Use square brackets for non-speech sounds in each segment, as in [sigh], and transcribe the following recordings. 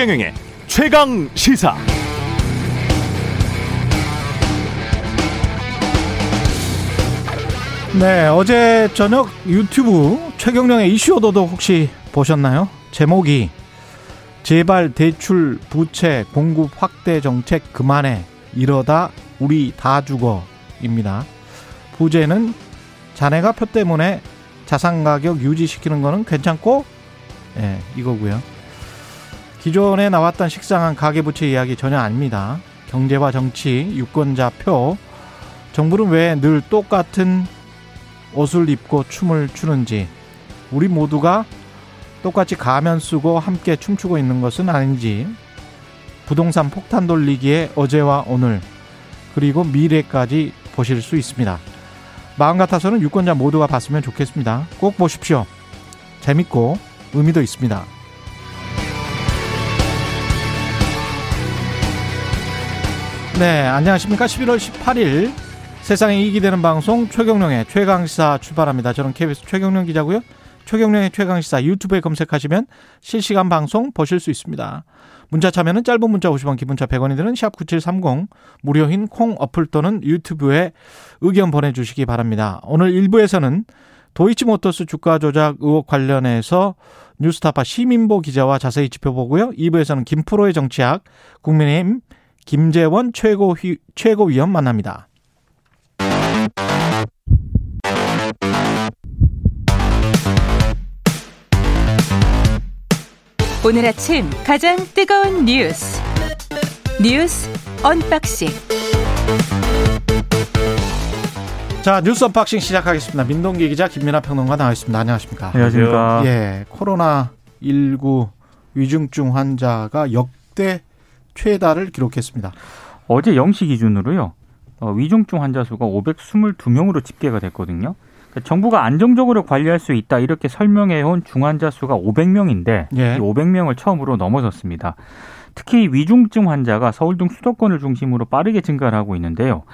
최경영의 최강 시사. 네, 어제 저녁 유튜브 최경령의 이슈 오더도 혹시 보셨나요? 제목이 제발 대출 부채 공급 확대 정책 그만해 이러다 우리 다 죽어입니다. 부재는 자네가 표 때문에 자산 가격 유지시키는 거는 괜찮고 예, 네, 이거고요. 기존에 나왔던 식상한 가계부채 이야기 전혀 아닙니다. 경제와 정치, 유권자 표, 정부는 왜 늘 똑같은 옷을 입고 춤을 추는지, 우리 모두가 똑같이 가면 쓰고 함께 춤추고 있는 것은 아닌지, 부동산 폭탄 돌리기에 어제와 오늘, 그리고 미래까지 보실 수 있습니다. 마음 같아서는 유권자 모두가 봤으면 좋겠습니다. 꼭 보십시오. 재밌고 의미도 있습니다. 네, 안녕하십니까. 11월 18일 세상에 이익이 되는 방송 최경령의 최강시사 출발합니다. 저는 KBS 최경령 기자고요. 최경령의 최강시사 유튜브에 검색하시면 실시간 방송 보실 수 있습니다. 문자 참여는 짧은 문자 50원, 기본자 100원이 드는 샵9730 무료인 콩 어플 또는 유튜브에 의견 보내주시기 바랍니다. 오늘 1부에서는 도이치모터스 주가 조작 의혹 관련해서 뉴스타파 시민보 기자와 자세히 짚어보고요. 2부에서는 김프로의 정치학 국민의힘 김재원 최고 휘, 최고위원 만납니다. 오늘 아침 가장 뜨거운 뉴스 뉴스 언박싱 자 뉴스 언박싱 시작하겠습니다. 민동기 기자 김민하 평론가 나와 있습니다. 안녕하십니까? 안녕하십니까? 예, 코로나 19 위중증 환자가 역대 최다를 기록했습니다. 어제 0시 기준으로요. 어, 위중증 환자 수가 522명으로 집계가 됐거든요. 그러니까 정부가 안정적으로 관리할 수 있다 이렇게 설명해온 중환자 수가 500명인데 예. 이 500명을 처음으로 넘어섰습니다. 특히 위중증 환자가 서울 등 수도권을 중심으로 빠르게 증가를 하고 있는데요.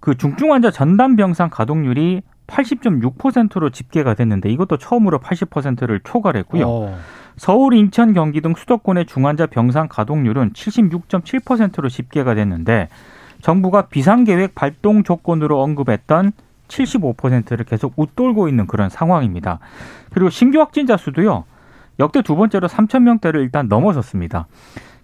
그 중증 환자 전담 병상 가동률이 80.6%로 집계가 됐는데 이것도 처음으로 80%를 초과했고요. 오. 서울, 인천, 경기 등 수도권의 중환자 병상 가동률은 76.7%로 집계가 됐는데 정부가 비상계획 발동 조건으로 언급했던 75%를 계속 웃돌고 있는 그런 상황입니다. 그리고 신규 확진자 수도요. 역대 두 번째로 3천 명대를 일단 넘어섰습니다.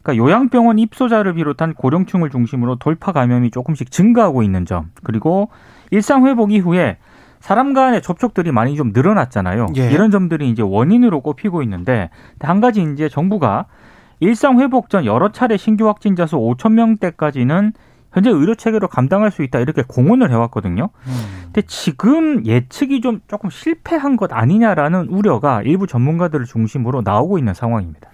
그러니까 요양병원 입소자를 비롯한 고령층을 중심으로 돌파 감염이 조금씩 증가하고 있는 점, 그리고 일상 회복 이후에 사람 간의 접촉들이 많이 좀 늘어났잖아요. 예. 이런 점들이 이제 원인으로 꼽히고 있는데 한 가지 이제 정부가 일상 회복 전 여러 차례 신규 확진자 수 5천 명대까지는 현재 의료 체계로 감당할 수 있다 이렇게 공언을 해왔거든요. 음. 근데 지금 예측이 좀 조금 실패한 것 아니냐라는 우려가 일부 전문가들을 중심으로 나오고 있는 상황입니다.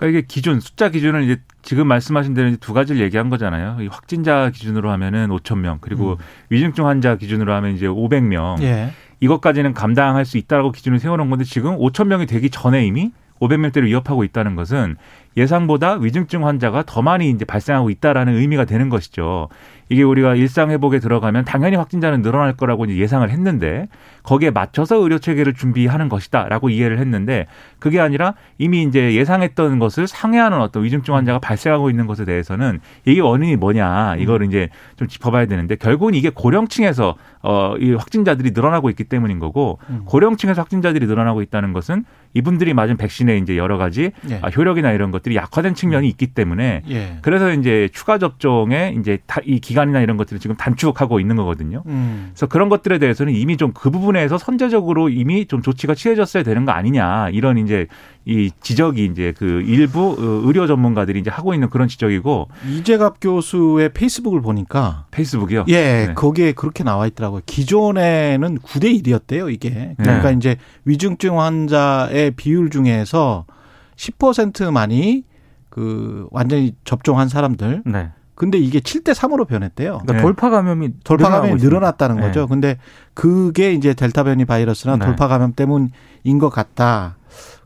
그러니까 이게 기준 숫자 기준을 이제 지금 말씀하신 대로 두 가지를 얘기한 거잖아요. 이 확진자 기준으로 하면은 5천 명 그리고 음. 위중증 환자 기준으로 하면 이제 500명. 예. 이것까지는 감당할 수 있다라고 기준을 세워놓은 건데 지금 5천 명이 되기 전에 이미 500명대를 위협하고 있다는 것은 예상보다 위중증 환자가 더 많이 이제 발생하고 있다라는 의미가 되는 것이죠. 이게 우리가 일상 회복에 들어가면 당연히 확진자는 늘어날 거라고 예상을 했는데 거기에 맞춰서 의료 체계를 준비하는 것이다라고 이해를 했는데 그게 아니라 이미 이제 예상했던 것을 상회하는 어떤 위중증 환자가 발생하고 있는 것에 대해서는 이게 원인이 뭐냐 이거를 이제 좀 짚어봐야 되는데 결국은 이게 고령층에서 어이 확진자들이 늘어나고 있기 때문인 거고 음. 고령층에서 확진자들이 늘어나고 있다는 것은 이분들이 맞은 백신의 이제 여러 가지 예. 아, 효력이나 이런 것 들이 약화된 측면이 있기 때문에 예. 그래서 이제 추가 접종에 이제 이 기간 기간이나 이런 것들을 지금 단축하고 있는 거거든요. 음. 그래서 그런 것들에 대해서는 이미 좀 그 부분에서 선제적으로 이미 좀 조치가 취해졌어야 되는 거 아니냐 이런 이제 이 지적이 이제 그 일부 어, 의료 전문가들이 이제 하고 있는 그런 지적이고 이재갑 교수의 페이스북을 보니까 페이스북이요? 예, 네. 거기에 그렇게 나와 있더라고요. 기존에는 9대 1이었대요, 이게. 그러니까 네. 이제 위중증 환자의 비율 중에서 10%만이 그 완전히 접종한 사람들 네. 근데 이게 7대 3으로 변했대요. 그러니까 네. 돌파 감염이 돌파 감염이 늘어났다는 있습니다. 거죠. 네. 근데 그게 이제 델타 변이 바이러스나 네. 돌파 감염 때문인 것 같다.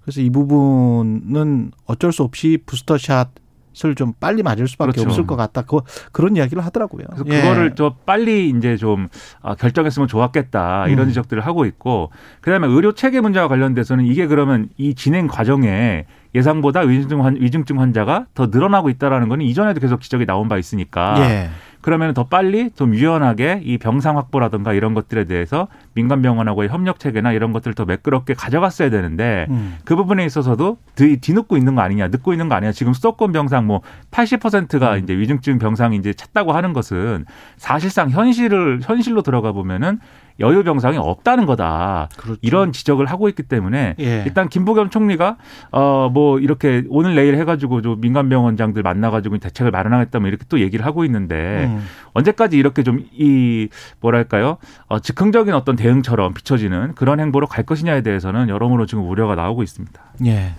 그래서 이 부분은 어쩔 수 없이 부스터샷 것 을 좀 빨리 맞을 수밖에 그렇죠. 없을 것 같다. 그, 그런 이야기를 하더라고요. 그래서 예. 그거를 좀 빨리 이제 좀 아, 결정했으면 좋았겠다 이런 음. 지적들을 하고 있고 그다음에 의료 체계 문제와 관련돼서는 이게 그러면 이 진행 과정에 예상보다 위중증, 환, 위중증 환자가 더 늘어나고 있다라는 거는 이전에도 계속 지적이 나온 바 있으니까 예. 그러면 더 빨리 좀 유연하게 이 병상 확보라든가 이런 것들에 대해서 민간 병원하고의 협력 체계나 이런 것들을 더 매끄럽게 가져갔어야 되는데 음. 그 부분에 있어서도 뒤, 뒤늦고 있는 거 아니냐, 늦고 있는 거 아니냐. 지금 수도권 병상 뭐 80%가 음. 이제 위중증 병상이 이제 찾다고 하는 것은 사실상 현실을 현실로 들어가 보면은 여유 병상이 없다는 거다. 그렇죠. 이런 지적을 하고 있기 때문에 예. 일단 김부겸 총리가 어 뭐 이렇게 오늘 내일 해가지고 좀 민간 병원장들 만나가지고 대책을 마련하겠다면 이렇게 또 얘기를 하고 있는데 음. 언제까지 이렇게 좀 이 뭐랄까요 어, 즉흥적인 어떤 대응처럼 비춰지는 그런 행보로 갈 것이냐에 대해서는 여러모로 지금 우려가 나오고 있습니다. 예.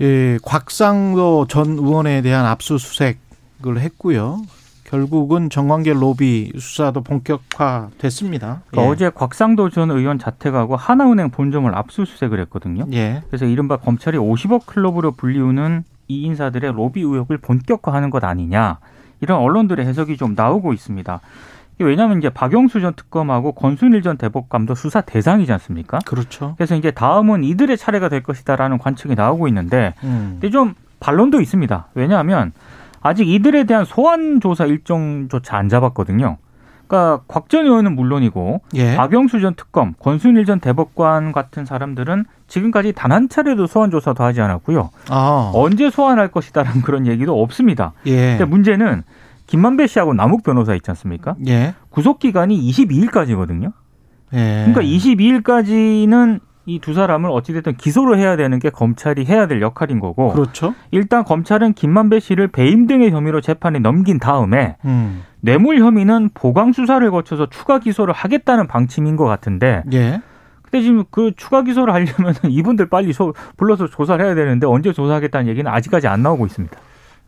예, 곽상도 전 의원에 대한 압수수색을 했고요. 결국은 정관계 로비 수사도 본격화됐습니다. 그러니까 예. 어제 곽상도 전 의원 자택하고 하나은행 본점을 압수수색을 했거든요. 예. 그래서 이른바 검찰이 50억 클럽으로 불리우는 이 인사들의 로비 의혹을 본격화하는 것 아니냐 이런 언론들의 해석이 좀 나오고 있습니다. 왜냐하면 이제 박영수 전 특검하고 권순일 전 대법관도 수사 대상이지 않습니까? 그렇죠. 그래서 이제 다음은 이들의 차례가 될 것이다라는 관측이 나오고 있는데, 음. 근데 좀 반론도 있습니다. 왜냐하면 아직 이들에 대한 소환 조사 일정조차 안 잡았거든요. 그러니까 곽전 의원은 물론이고 예. 박영수 전 특검, 권순일 전 대법관 같은 사람들은 지금까지 단 한 차례도 소환 조사도 하지 않았고요. 아. 언제 소환할 것이다라는 그런 얘기도 없습니다. 예. 근데 문제는 김만배 씨하고 남욱 변호사 있지 않습니까? 예. 구속 기간이 22일까지거든요. 예. 그러니까 22일까지는 이 두 사람을 어찌됐든 기소를 해야 되는 게 검찰이 해야 될 역할인 거고. 그렇죠. 일단 검찰은 김만배 씨를 배임 등의 혐의로 재판에 넘긴 다음에 음. 뇌물 혐의는 보강 수사를 거쳐서 추가 기소를 하겠다는 방침인 것 같은데. 예. 근데 지금 그 추가 기소를 하려면 [laughs] 이분들 빨리 소, 불러서 조사를 해야 되는데 언제 조사하겠다는 얘기는 아직까지 안 나오고 있습니다.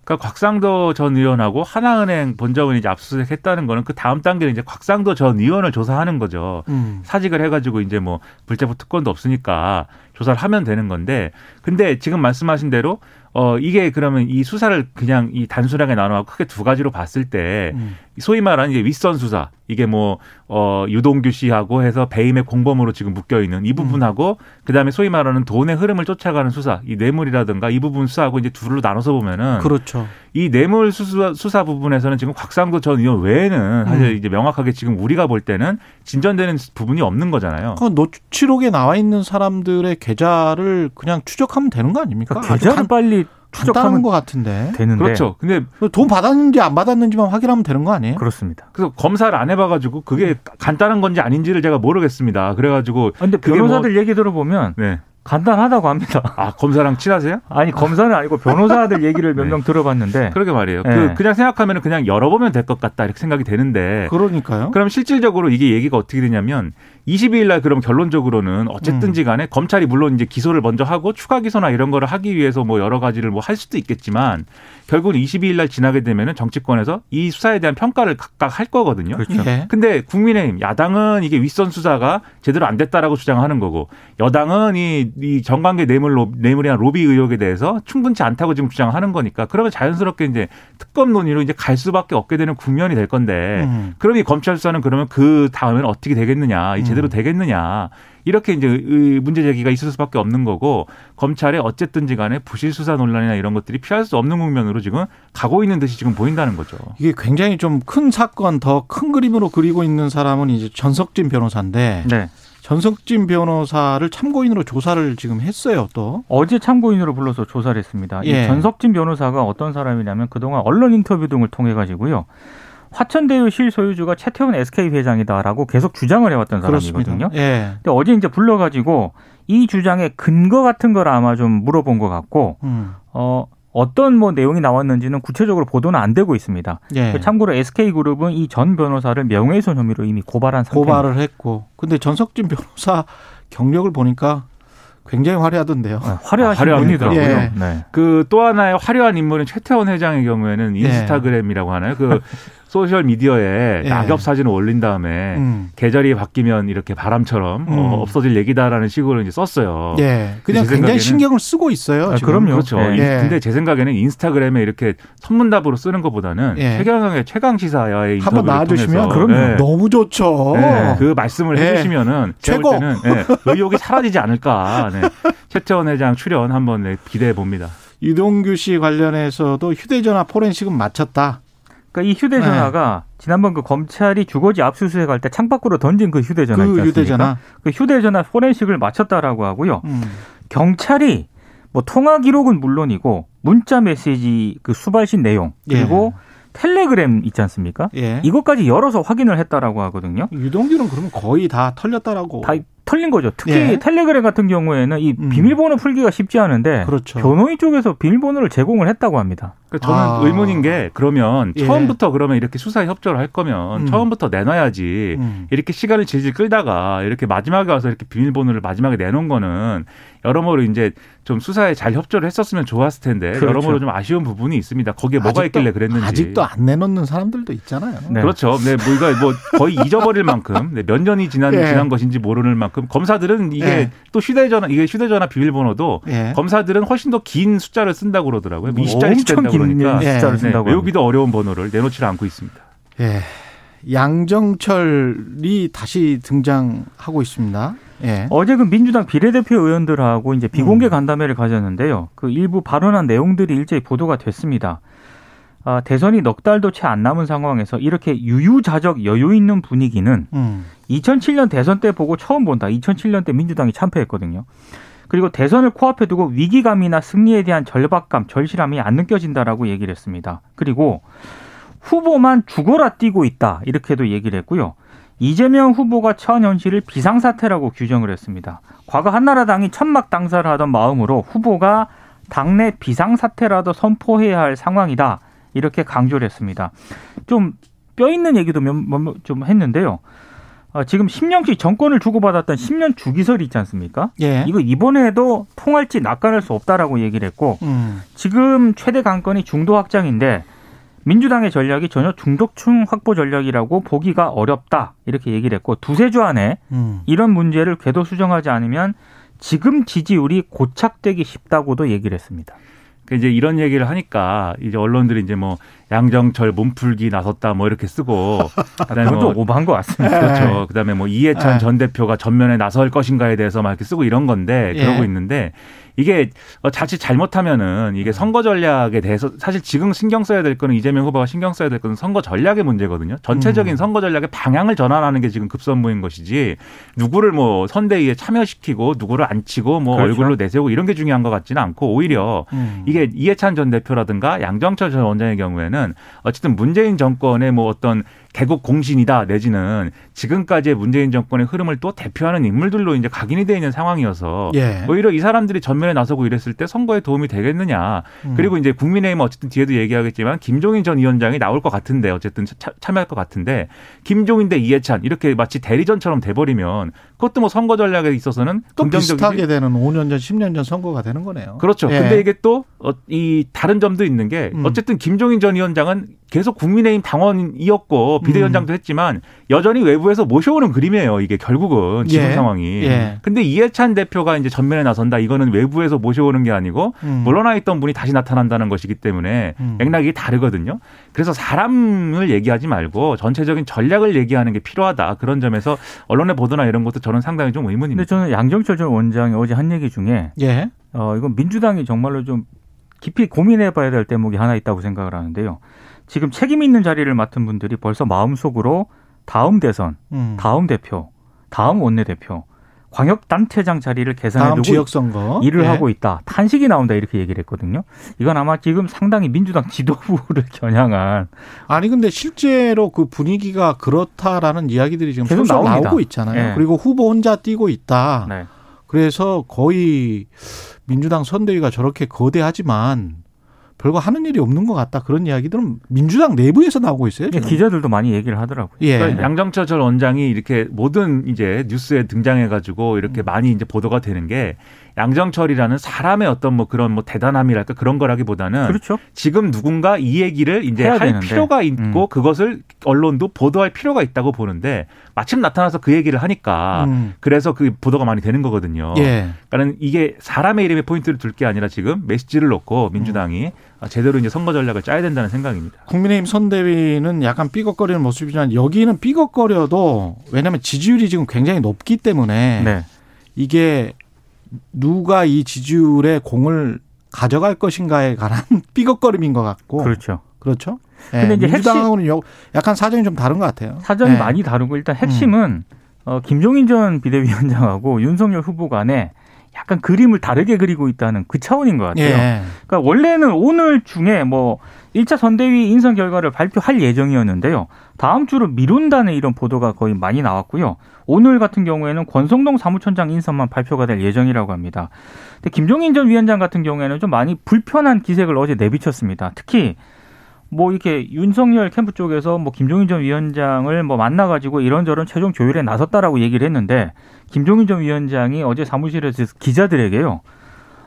그러니까 곽상도 전 의원하고 하나은행 본점을 이제 압수수색했다는 거는 그 다음 단계는 이제 곽상도 전 의원을 조사하는 거죠. 음. 사직을 해가지고 이제 뭐 불체포 특권도 없으니까 조사를 하면 되는 건데, 근데 지금 말씀하신 대로 어 이게 그러면 이 수사를 그냥 이 단순하게 나눠 크게 두 가지로 봤을 때 음. 소위 말하는 이제 윗선 수사 이게 뭐 어 유동규 씨하고 해서 배임의 공범으로 지금 묶여 있는 이 부분하고 음. 그다음에 소위 말하는 돈의 흐름을 쫓아가는 수사 이 뇌물이라든가 이 부분 수사하고 이제 둘로 나눠서 보면은 그렇죠. 이 뇌물 수사, 수사 부분에서는 지금 곽상도 전 의원 외에는 사실 음. 이제 명확하게 지금 우리가 볼 때는 진전되는 부분이 없는 거잖아요. 그 노치록에 나와 있는 사람들의 계좌를 그냥 추적하면 되는 거 아닙니까? 그러니까 계좌를 빨리 추적하는 것 같은데. 되는데. 그렇죠. 근데 돈 받았는지 안 받았는지만 확인하면 되는 거 아니에요? 그렇습니다. 그래서 검사를 안 해봐가지고 그게 간단한 건지 아닌지를 제가 모르겠습니다. 그래가지고. 아, 근데 뭐 변호사들 뭐... 얘기 들어보면 네. 간단하다고 합니다. 아 검사랑 친하세요? [laughs] 아니 검사는 아니고 변호사들 얘기를 몇명 네. 들어봤는데. [laughs] 그러게 말이에요. 네. 그 그냥 생각하면 그냥 열어보면 될 것 같다 이렇게 생각이 되는데. 그러니까요. 그럼 실질적으로 이게 얘기가 어떻게 되냐면 22일 날 그럼 결론적으로는 어쨌든지 음. 간에 음. 검찰이 물론 이제 기소를 먼저 하고 추가 기소나 이런 거를 하기 위해서 뭐 여러 가지를 뭐 할 수도 있겠지만 결국은 22일 날 지나게 되면은 정치권에서 이 수사에 대한 평가를 각각 할 거거든요. 그렇죠. 네. 근데 국민의힘 야당은 이게 윗선 수사가 제대로 안 됐다라고 주장하는 거고 여당은 이, 이 정관계 뇌물 로, 뇌물이나 로비 의혹에 대해서 충분치 않다고 지금 주장하는 거니까 그러면 자연스럽게 이제 특검 논의로 이제 갈 수밖에 없게 되는 국면이 될 건데 음. 그럼 이 검찰 수사는 그러면 그 다음에는 어떻게 되겠느냐 이 제대로 되겠느냐 이렇게 이제 문제 제기가 있을 수밖에 없는 거고 검찰에 어쨌든지 간에 부실 수사 논란이나 이런 것들이 피할 수 없는 국면으로 지금 가고 있는 듯이 지금 보인다는 거죠. 이게 굉장히 좀 큰 사건 더 큰 그림으로 그리고 있는 사람은 이제 전석진 변호사인데 네. 전석진 변호사를 참고인으로 조사를 지금 했어요, 또. 어제 참고인으로 불러서 조사를 했습니다. 예. 이 전석진 변호사가 어떤 사람이냐면 그동안 언론 인터뷰 등을 통해 가지고요. 화천대유 실소유주가 최태원 SK 회장이다라고 계속 주장을 해왔던 사람이거든요. 예. 근데 어제 이제 불러가지고 이 주장의 근거 같은 걸 아마 좀 물어본 것 같고, 음. 어, 어떤 뭐 내용이 나왔는지는 구체적으로 보도는 안 되고 있습니다. 예. 그 참고로 SK그룹은 이 전 변호사를 명예훼손 혐의로 이미 고발한 상태. 고발을 했고, 근데 전석진 변호사 경력을 보니까 굉장히 화려하던데요. 네, 화려하신 아, 분이더라고요. 예. 네. 그또 하나의 화려한 인물은 최태원 회장의 경우에는 예. 인스타그램이라고 하나요? 그 [laughs] 소셜 미디어에 예. 낙엽 사진을 올린 다음에 음. 계절이 바뀌면 이렇게 바람처럼 어, 음. 어, 없어질 얘기다라는 식으로 이제 썼어요. 예. 그냥 굉장히 신경을 쓰고 있어요. 아, 그럼요. 그렇죠. 예. 근데 제 생각에는 인스타그램에 이렇게 선문답으로 쓰는 것보다는 예. 최경영의 최강 시사의 인터뷰를 한번 나와주시면 그럼요. 네. 너무 좋죠. 네. 그 말씀을 예. 해주시면은 최고. 때는 네. 의혹이 사라지지 않을까. 네. 최태원 회장 출연 한번 네, 기대해 봅니다. 이동규 씨 관련해서도 휴대전화 포렌식은 마쳤다. 그러니까 이 휴대전화가 네. 지난번 그 검찰이 주거지 압수수색할 때 창밖으로 던진 그 휴대전화 그 휴대전화 그 휴대전화 포렌식을 마쳤다라고 하고요. 음. 경찰이 뭐 통화 기록은 물론이고 문자 메시지 그 수발신 내용 그리고 예. 텔레그램 있지 않습니까? 예. 이것까지 열어서 확인을 했다라고 하거든요. 유동규는 그러면 거의 다 털렸다라고. 다 털린 거죠. 특히 예. 텔레그램 같은 경우에는 이 음. 비밀번호 풀기가 쉽지 않은데 그렇죠. 변호인 쪽에서 비밀번호를 제공을 했다고 합니다. 그러니까 저는 아. 의문인 게 그러면 예. 처음부터 그러면 이렇게 수사에 협조를 할 거면 음. 처음부터 내놔야지 음. 이렇게 시간을 질질 끌다가 이렇게 마지막에 와서 이렇게 비밀번호를 마지막에 내놓은 거는 여러모로 이제 좀 수사에 잘 협조를 했었으면 좋았을 텐데 그렇죠. 여러모로 좀 아쉬운 부분이 있습니다. 거기에 뭐가 있길래 그랬는지 아직도 안 내놓는 사람들도 있잖아요. 네. 그렇죠. 네, 뭐 이거 뭐 거의 잊어버릴 만큼 네, 몇 년이 지난 예. 지난 것인지 모르는 만큼 검사들은 이게 예. 또 휴대전화 이게 휴대전화 비밀번호도 예. 검사들은 훨씬 더 긴 숫자를 쓴다고 그러더라고요. 뭐 20자씩 된다고 그러니까 숫자를 쓴다고 네, 외우기도 어려운 번호를 내놓지를 않고 있습니다. 예. 양정철이 다시 등장하고 있습니다. 예. 어제 그 민주당 비례대표 의원들하고 이제 비공개 음. 간담회를 가졌는데요. 그 일부 발언한 내용들이 일제히 보도가 됐습니다. 아, 대선이 넉 달도 채 안 남은 상황에서 이렇게 유유자적 여유 있는 분위기는 음. 2007년 대선 때 보고 처음 본다. 2007년 때 민주당이 참패했거든요. 그리고 대선을 코앞에 두고 위기감이나 승리에 대한 절박감, 절실함이 안 느껴진다라고 얘기를 했습니다. 그리고 후보만 죽어라 뛰고 있다. 이렇게도 얘기를 했고요. 이재명 후보가 처한 현실을 비상사태라고 규정을 했습니다. 과거 한나라당이 천막 당사를 하던 마음으로 후보가 당내 비상사태라도 선포해야 할 상황이다. 이렇게 강조를 했습니다. 좀 뼈 있는 얘기도 좀 했는데요. 어, 지금 10년씩 정권을 주고받았던 10년 주기설이 있지 않습니까? 예. 이거 이번에도 통할지 낚아낼 수 없다라고 얘기를 했고 음. 지금 최대 관건이 중도 확장인데 민주당의 전략이 전혀 중독층 확보 전략이라고 보기가 어렵다 이렇게 얘기를 했고 두세 주 안에 음. 이런 문제를 궤도 수정하지 않으면 지금 지지율이 고착되기 쉽다고도 얘기를 했습니다. 그 이제 이런 얘기를 하니까 이제 언론들이 이제 뭐 양정철 몸풀기 나섰다 뭐 이렇게 쓰고 [laughs] 그다음에 뭐 오버한 것 같습니다. 그렇죠. 네. 그다음에 뭐 이해찬 네. 전 대표가 전면에 나설 것인가에 대해서 막 이렇게 쓰고 이런 건데 그러고 예. 있는데 이게 어, 자칫 잘못하면은 이게 선거 전략에 대해서 사실 지금 신경 써야 될 거는 이재명 후보가 신경 써야 될 거는 선거 전략의 문제거든요. 전체적인 음. 선거 전략의 방향을 전환하는 게 지금 급선무인 것이지 누구를 뭐 선대위에 참여시키고 누구를 안 치고 뭐 그렇죠. 얼굴로 내세우고 이런 게 중요한 것 같지는 않고 오히려 음. 이게 이해찬 전 대표라든가 양정철 전 원장의 경우에는 어쨌든 문재인 정권의 뭐 어떤 개국 공신이다 내지는 지금까지의 문재인 정권의 흐름을 또 대표하는 인물들로 이제 각인이 되어 있는 상황이어서 예. 오히려 이 사람들이 전면에 나서고 이랬을 때 선거에 도움이 되겠느냐. 음. 그리고 이제 국민의힘 어쨌든 뒤에도 얘기하겠지만 김종인 전 위원장이 나올 것 같은데 어쨌든 차, 참여할 것 같은데 김종인 대 이해찬 이렇게 마치 대리전처럼 돼버리면 그것도 뭐 선거 전략에 있어서는 또 비슷하게 되는 5년 전, 10년 전 선거가 되는 거네요. 그렇죠. 예. 근데 이게 또이 어, 다른 점도 있는 게 음. 어쨌든 김종인 전 위원장은 계속 국민의힘 당원이었고 비대위원장도 음. 했지만 여전히 외부에서 모셔오는 그림이에요. 이게 결국은 지금 예. 상황이. 예. 근데 이해찬 대표가 이제 전면에 나선다. 이거는 외부에서 모셔오는 게 아니고 음. 물러나 있던 분이 다시 나타난다는 것이기 때문에 음. 맥락이 다르거든요. 그래서 사람을 얘기하지 말고 전체적인 전략을 얘기하는 게 필요하다. 그런 점에서 언론의 보도나 이런 것도 저는 상당히 좀 의문입니다. 근데 저는 양정철 전 원장이 어제 한 얘기 중에 예. 어 이건 민주당이 정말로 좀 깊이 고민해 봐야 될 대목이 하나 있다고 생각을 하는데요. 지금 책임 있는 자리를 맡은 분들이 벌써 마음속으로 다음 대선, 음. 다음 대표, 다음 원내대표, 광역 단체장 자리를 계산해두고 지역선거. 일을 예. 하고 있다. 탄식이 나온다 이렇게 얘기를 했거든요. 이건 아마 지금 상당히 민주당 지도부를 [laughs] 겨냥한 아니 근데 실제로 그 분위기가 그렇다라는 이야기들이 지금 계속 나오고 있잖아요. 네. 그리고 후보 혼자 뛰고 있다. 네. 그래서 거의 민주당 선대위가 저렇게 거대하지만 별거 하는 일이 없는 것 같다 그런 이야기들은 민주당 내부에서 나오고 있어요. 지금. 기자들도 많이 얘기를 하더라고요. 예. 그러니까 양정철 전 원장이 이렇게 모든 이제 뉴스에 등장해가지고 이렇게 음. 많이 이제 보도가 되는 게 양정철이라는 사람의 어떤 뭐 그런 뭐 대단함이랄까 그런 거라기보다는 그렇죠. 지금 누군가 이 얘기를 이제 할 되는데. 필요가 있고 음. 그것을 언론도 보도할 필요가 있다고 보는데 마침 나타나서 그 얘기를 하니까 음. 그래서 그 보도가 많이 되는 거거든요. 예. 그러니까 이게 사람의 이름에 포인트를 둘 게 아니라 지금 메시지를 놓고 민주당이 음. 제대로 이제 선거 전략을 짜야 된다는 생각입니다. 국민의힘 선대위는 약간 삐걱거리는 모습이지만 여기는 삐걱거려도 왜냐하면 지지율이 지금 굉장히 높기 때문에 네. 이게 누가 이 지지율의 공을 가져갈 것인가에 관한 [laughs] 삐걱거림인 것 같고. 그렇죠. 그렇죠. 네. 근데 이제 민주당하고는 핵심, 약간 사정이 좀 다른 것 같아요. 사정이 네. 많이 다르고 일단 핵심은 음. 어, 김종인 전 비대위원장하고 윤석열 후보 간에 약간 그림을 다르게 그리고 있다는 그 차원인 것 같아요. 예. 그러니까 원래는 오늘 중에 뭐 1차 선대위 인선 결과를 발표할 예정이었는데요. 다음 주로 미룬다는 이런 보도가 거의 많이 나왔고요. 오늘 같은 경우에는 권성동 사무총장 인선만 발표가 될 예정이라고 합니다. 근데 김종인 전 위원장 같은 경우에는 좀 많이 불편한 기색을 어제 내비쳤습니다. 특히 뭐 이렇게 윤석열 캠프 쪽에서 뭐 김종인 전 위원장을 뭐 만나가지고 이런저런 최종 조율에 나섰다라고 얘기를 했는데 김종인 전 위원장이 어제 사무실에서 기자들에게요.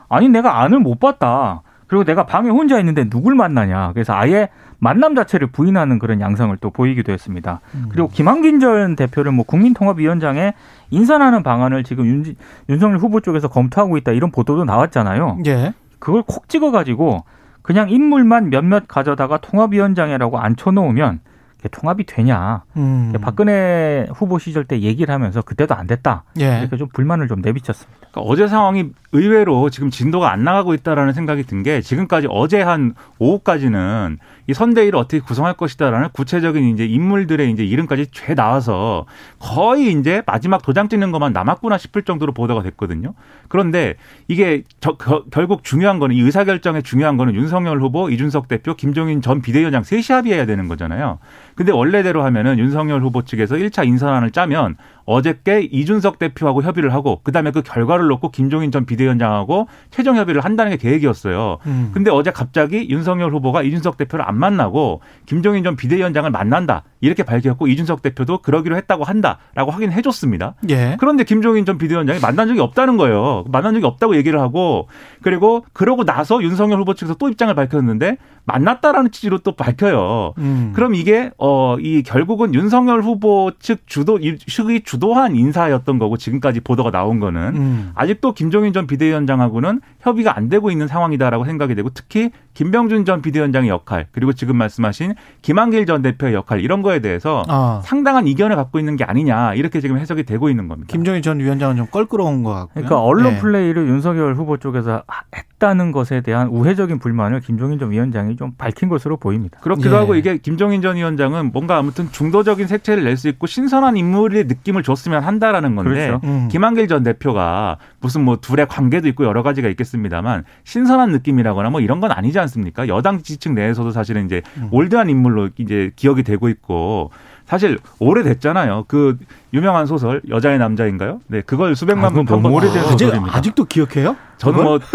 아니 내가 안을 못 봤다. 그리고 내가 방에 혼자 있는데 누굴 만나냐. 그래서 아예 만남 자체를 부인하는 그런 양상을 또 보이기도 했습니다. 음. 그리고 김한긴 전 대표를 뭐 국민통합위원장에 인선하는 방안을 지금 윤, 윤석열 후보 쪽에서 검토하고 있다 이런 보도도 나왔잖아요. 예. 그걸 콕 찍어가지고 그냥 인물만 몇몇 가져다가 통합위원장이라고 앉혀놓으면 통합이 되냐. 음. 박근혜 후보 시절 때 얘기를 하면서 그때도 안 됐다. 예. 이렇게 좀 불만을 좀 내비쳤습니다. 그러니까 어제 상황이 의외로 지금 진도가 안 나가고 있다라는 생각이 든 게 지금까지 어제 한 오후까지는 이 선대위를 어떻게 구성할 것이다라는 구체적인 이제 인물들의 이제 이름까지 죄 나와서 거의 이제 마지막 도장 찍는 것만 남았구나 싶을 정도로 보도가 됐거든요. 그런데 이게 저, 겨, 결국 중요한 거는 이 의사결정에 중요한 거는 윤석열 후보, 이준석 대표, 김종인 전 비대위원장 셋이 합의해야 되는 거잖아요. 근데 원래대로 하면은 윤석열 후보 측에서 1차 인선안을 짜면 어저께 이준석 대표하고 협의를 하고 그다음에 그 결과를 놓고 김종인 전 비대위원장하고 최종 협의를 한다는 게 계획이었어요. 음. 근데 어제 갑자기 윤석열 후보가 이준석 대표를 안 만나고 김종인 전 비대위원장을 만난다. 이렇게 밝혔고 이준석 대표도 그러기로 했다고 한다라고 확인해 줬습니다. 예. 그런데 김종인 전 비대위원장이 만난 적이 없다는 거예요. 만난 적이 없다고 얘기를 하고 그리고 그러고 나서 윤석열 후보 측에서 또 입장을 밝혔는데 만났다라는 취지로 또 밝혀요. 음. 그럼 이게 어 이 결국은 윤석열 후보 측 주도 측의 주 도한 인사였던 거고 지금까지 보도가 나온 거는 음. 아직도 김종인 전 비대위원장하고는 협의가 안 되고 있는 상황이다라고 생각이 되고 특히 김병준 전 비대위원장의 역할 그리고 지금 말씀하신 김한길 전 대표의 역할 이런 거에 대해서 아. 상당한 이견을 갖고 있는 게 아니냐 이렇게 지금 해석이 되고 있는 겁니다. 김종인 전 위원장은 좀 껄끄러운 것 같고요. 그러니까 언론 네. 플레이를 윤석열 후보 쪽에서 했다는 것에 대한 우회적인 불만을 김종인 전 위원장이 좀 밝힌 것으로 보입니다. 그렇기도 예. 하고 이게 김종인 전 위원장은 뭔가 아무튼 중도적인 색채를 낼 수 있고 신선한 인물의 느낌을 줬으면 한다라는 건데 그렇죠. 음. 김한길 전 대표가 무슨 뭐 둘의 관계도 있고 여러 가지가 있겠습니다 만 신선한 느낌이라거나 뭐 이런 건 아니지 않습니까? 여당 지지층 내에서도 사실은 이제 음. 올드한 인물로 이제 기억이 되고 있고 사실 오래됐잖아요. 그 유명한 소설 여자의 남자인가요? 네, 그걸 수백만 아, 번 너무 오래된 아, 소설입니다. 아직도 기억해요? 저는 뭐 [laughs]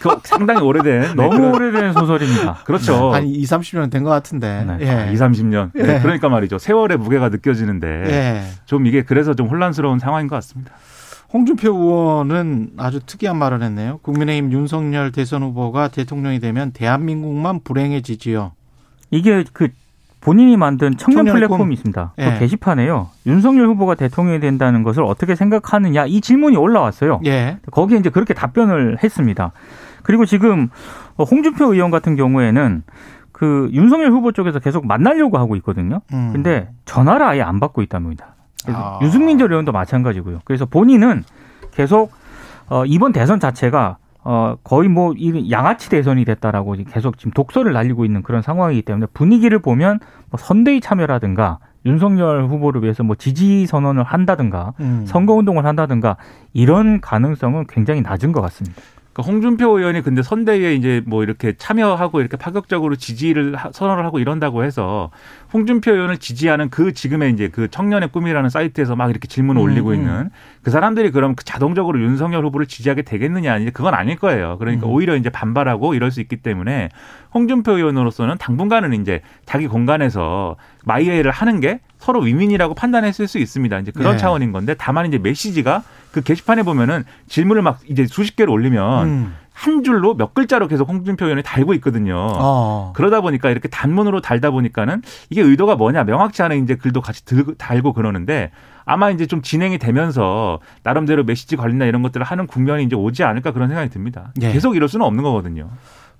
그 상당히 오래된 너무 네, 오래된 소설입니다. 그렇죠. 한 2, 30년 된 것 같은데. 네. 예. 아, 2, 30년. 네. 예. 그러니까 말이죠. 세월의 무게가 느껴지는데 예. 좀 이게 그래서 좀 혼란스러운 상황인 것 같습니다. 홍준표 의원은 아주 특이한 말을 했네요. 국민의힘 윤석열 대선 후보가 대통령이 되면 대한민국만 불행해지지요. 이게 그 본인이 만든 청년 플랫폼이 꿈. 있습니다. 그 예. 그 게시판에요. 윤석열 후보가 대통령이 된다는 것을 어떻게 생각하느냐 이 질문이 올라왔어요. 예. 거기에 이제 그렇게 답변을 했습니다. 그리고 지금 홍준표 의원 같은 경우에는 그 윤석열 후보 쪽에서 계속 만나려고 하고 있거든요. 음. 근데 전화를 아예 안 받고 있답니다. 아. 유승민 전 의원도 마찬가지고요. 그래서 본인은 계속 어, 이번 대선 자체가 어, 거의 뭐, 이 양아치 대선이 됐다라고 계속 지금 독서를 날리고 있는 그런 상황이기 때문에 분위기를 보면 뭐 선대위 참여라든가 윤석열 후보를 위해서 뭐 지지 선언을 한다든가 음. 선거 운동을 한다든가 이런 가능성은 굉장히 낮은 것 같습니다. 그러니까 홍준표 의원이 근데 선대위에 이제 뭐 이렇게 참여하고 이렇게 파격적으로 지지를 선언을 하고 이런다고 해서 홍준표 의원을 지지하는 그 지금의 이제 그 청년의 꿈이라는 사이트에서 막 이렇게 질문을 음, 올리고 음. 있는 그 사람들이 그럼 자동적으로 윤석열 후보를 지지하게 되겠느냐 이제 그건 아닐 거예요. 그러니까 음. 오히려 이제 반발하고 이럴 수 있기 때문에 홍준표 의원으로서는 당분간은 이제 자기 공간에서 마이웨이를 하는 게 서로 위민이라고 판단했을 수 있습니다. 이제 그런 네. 차원인 건데 다만 이제 메시지가 그 게시판에 보면은 질문을 막 이제 수십 개를 올리면 음. 한 줄로 몇 글자로 계속 홍준표 의원이 달고 있거든요. 어. 그러다 보니까 이렇게 단문으로 달다 보니까는 이게 의도가 뭐냐 명확치 않은 이제 글도 같이 들고 달고 그러는데 아마 이제 좀 진행이 되면서 나름대로 메시지 관리나 이런 것들을 하는 국면이 이제 오지 않을까 그런 생각이 듭니다. 예. 계속 이럴 수는 없는 거거든요.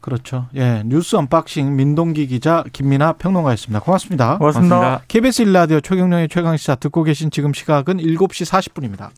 그렇죠. 예. 뉴스 언박싱 민동기 기자 김민하 평론가였습니다. 고맙습니다. 고맙습니다. 고맙습니다. KBS 1라디오 최경영의 최강 시사 듣고 계신 지금 시각은 7시 40분입니다.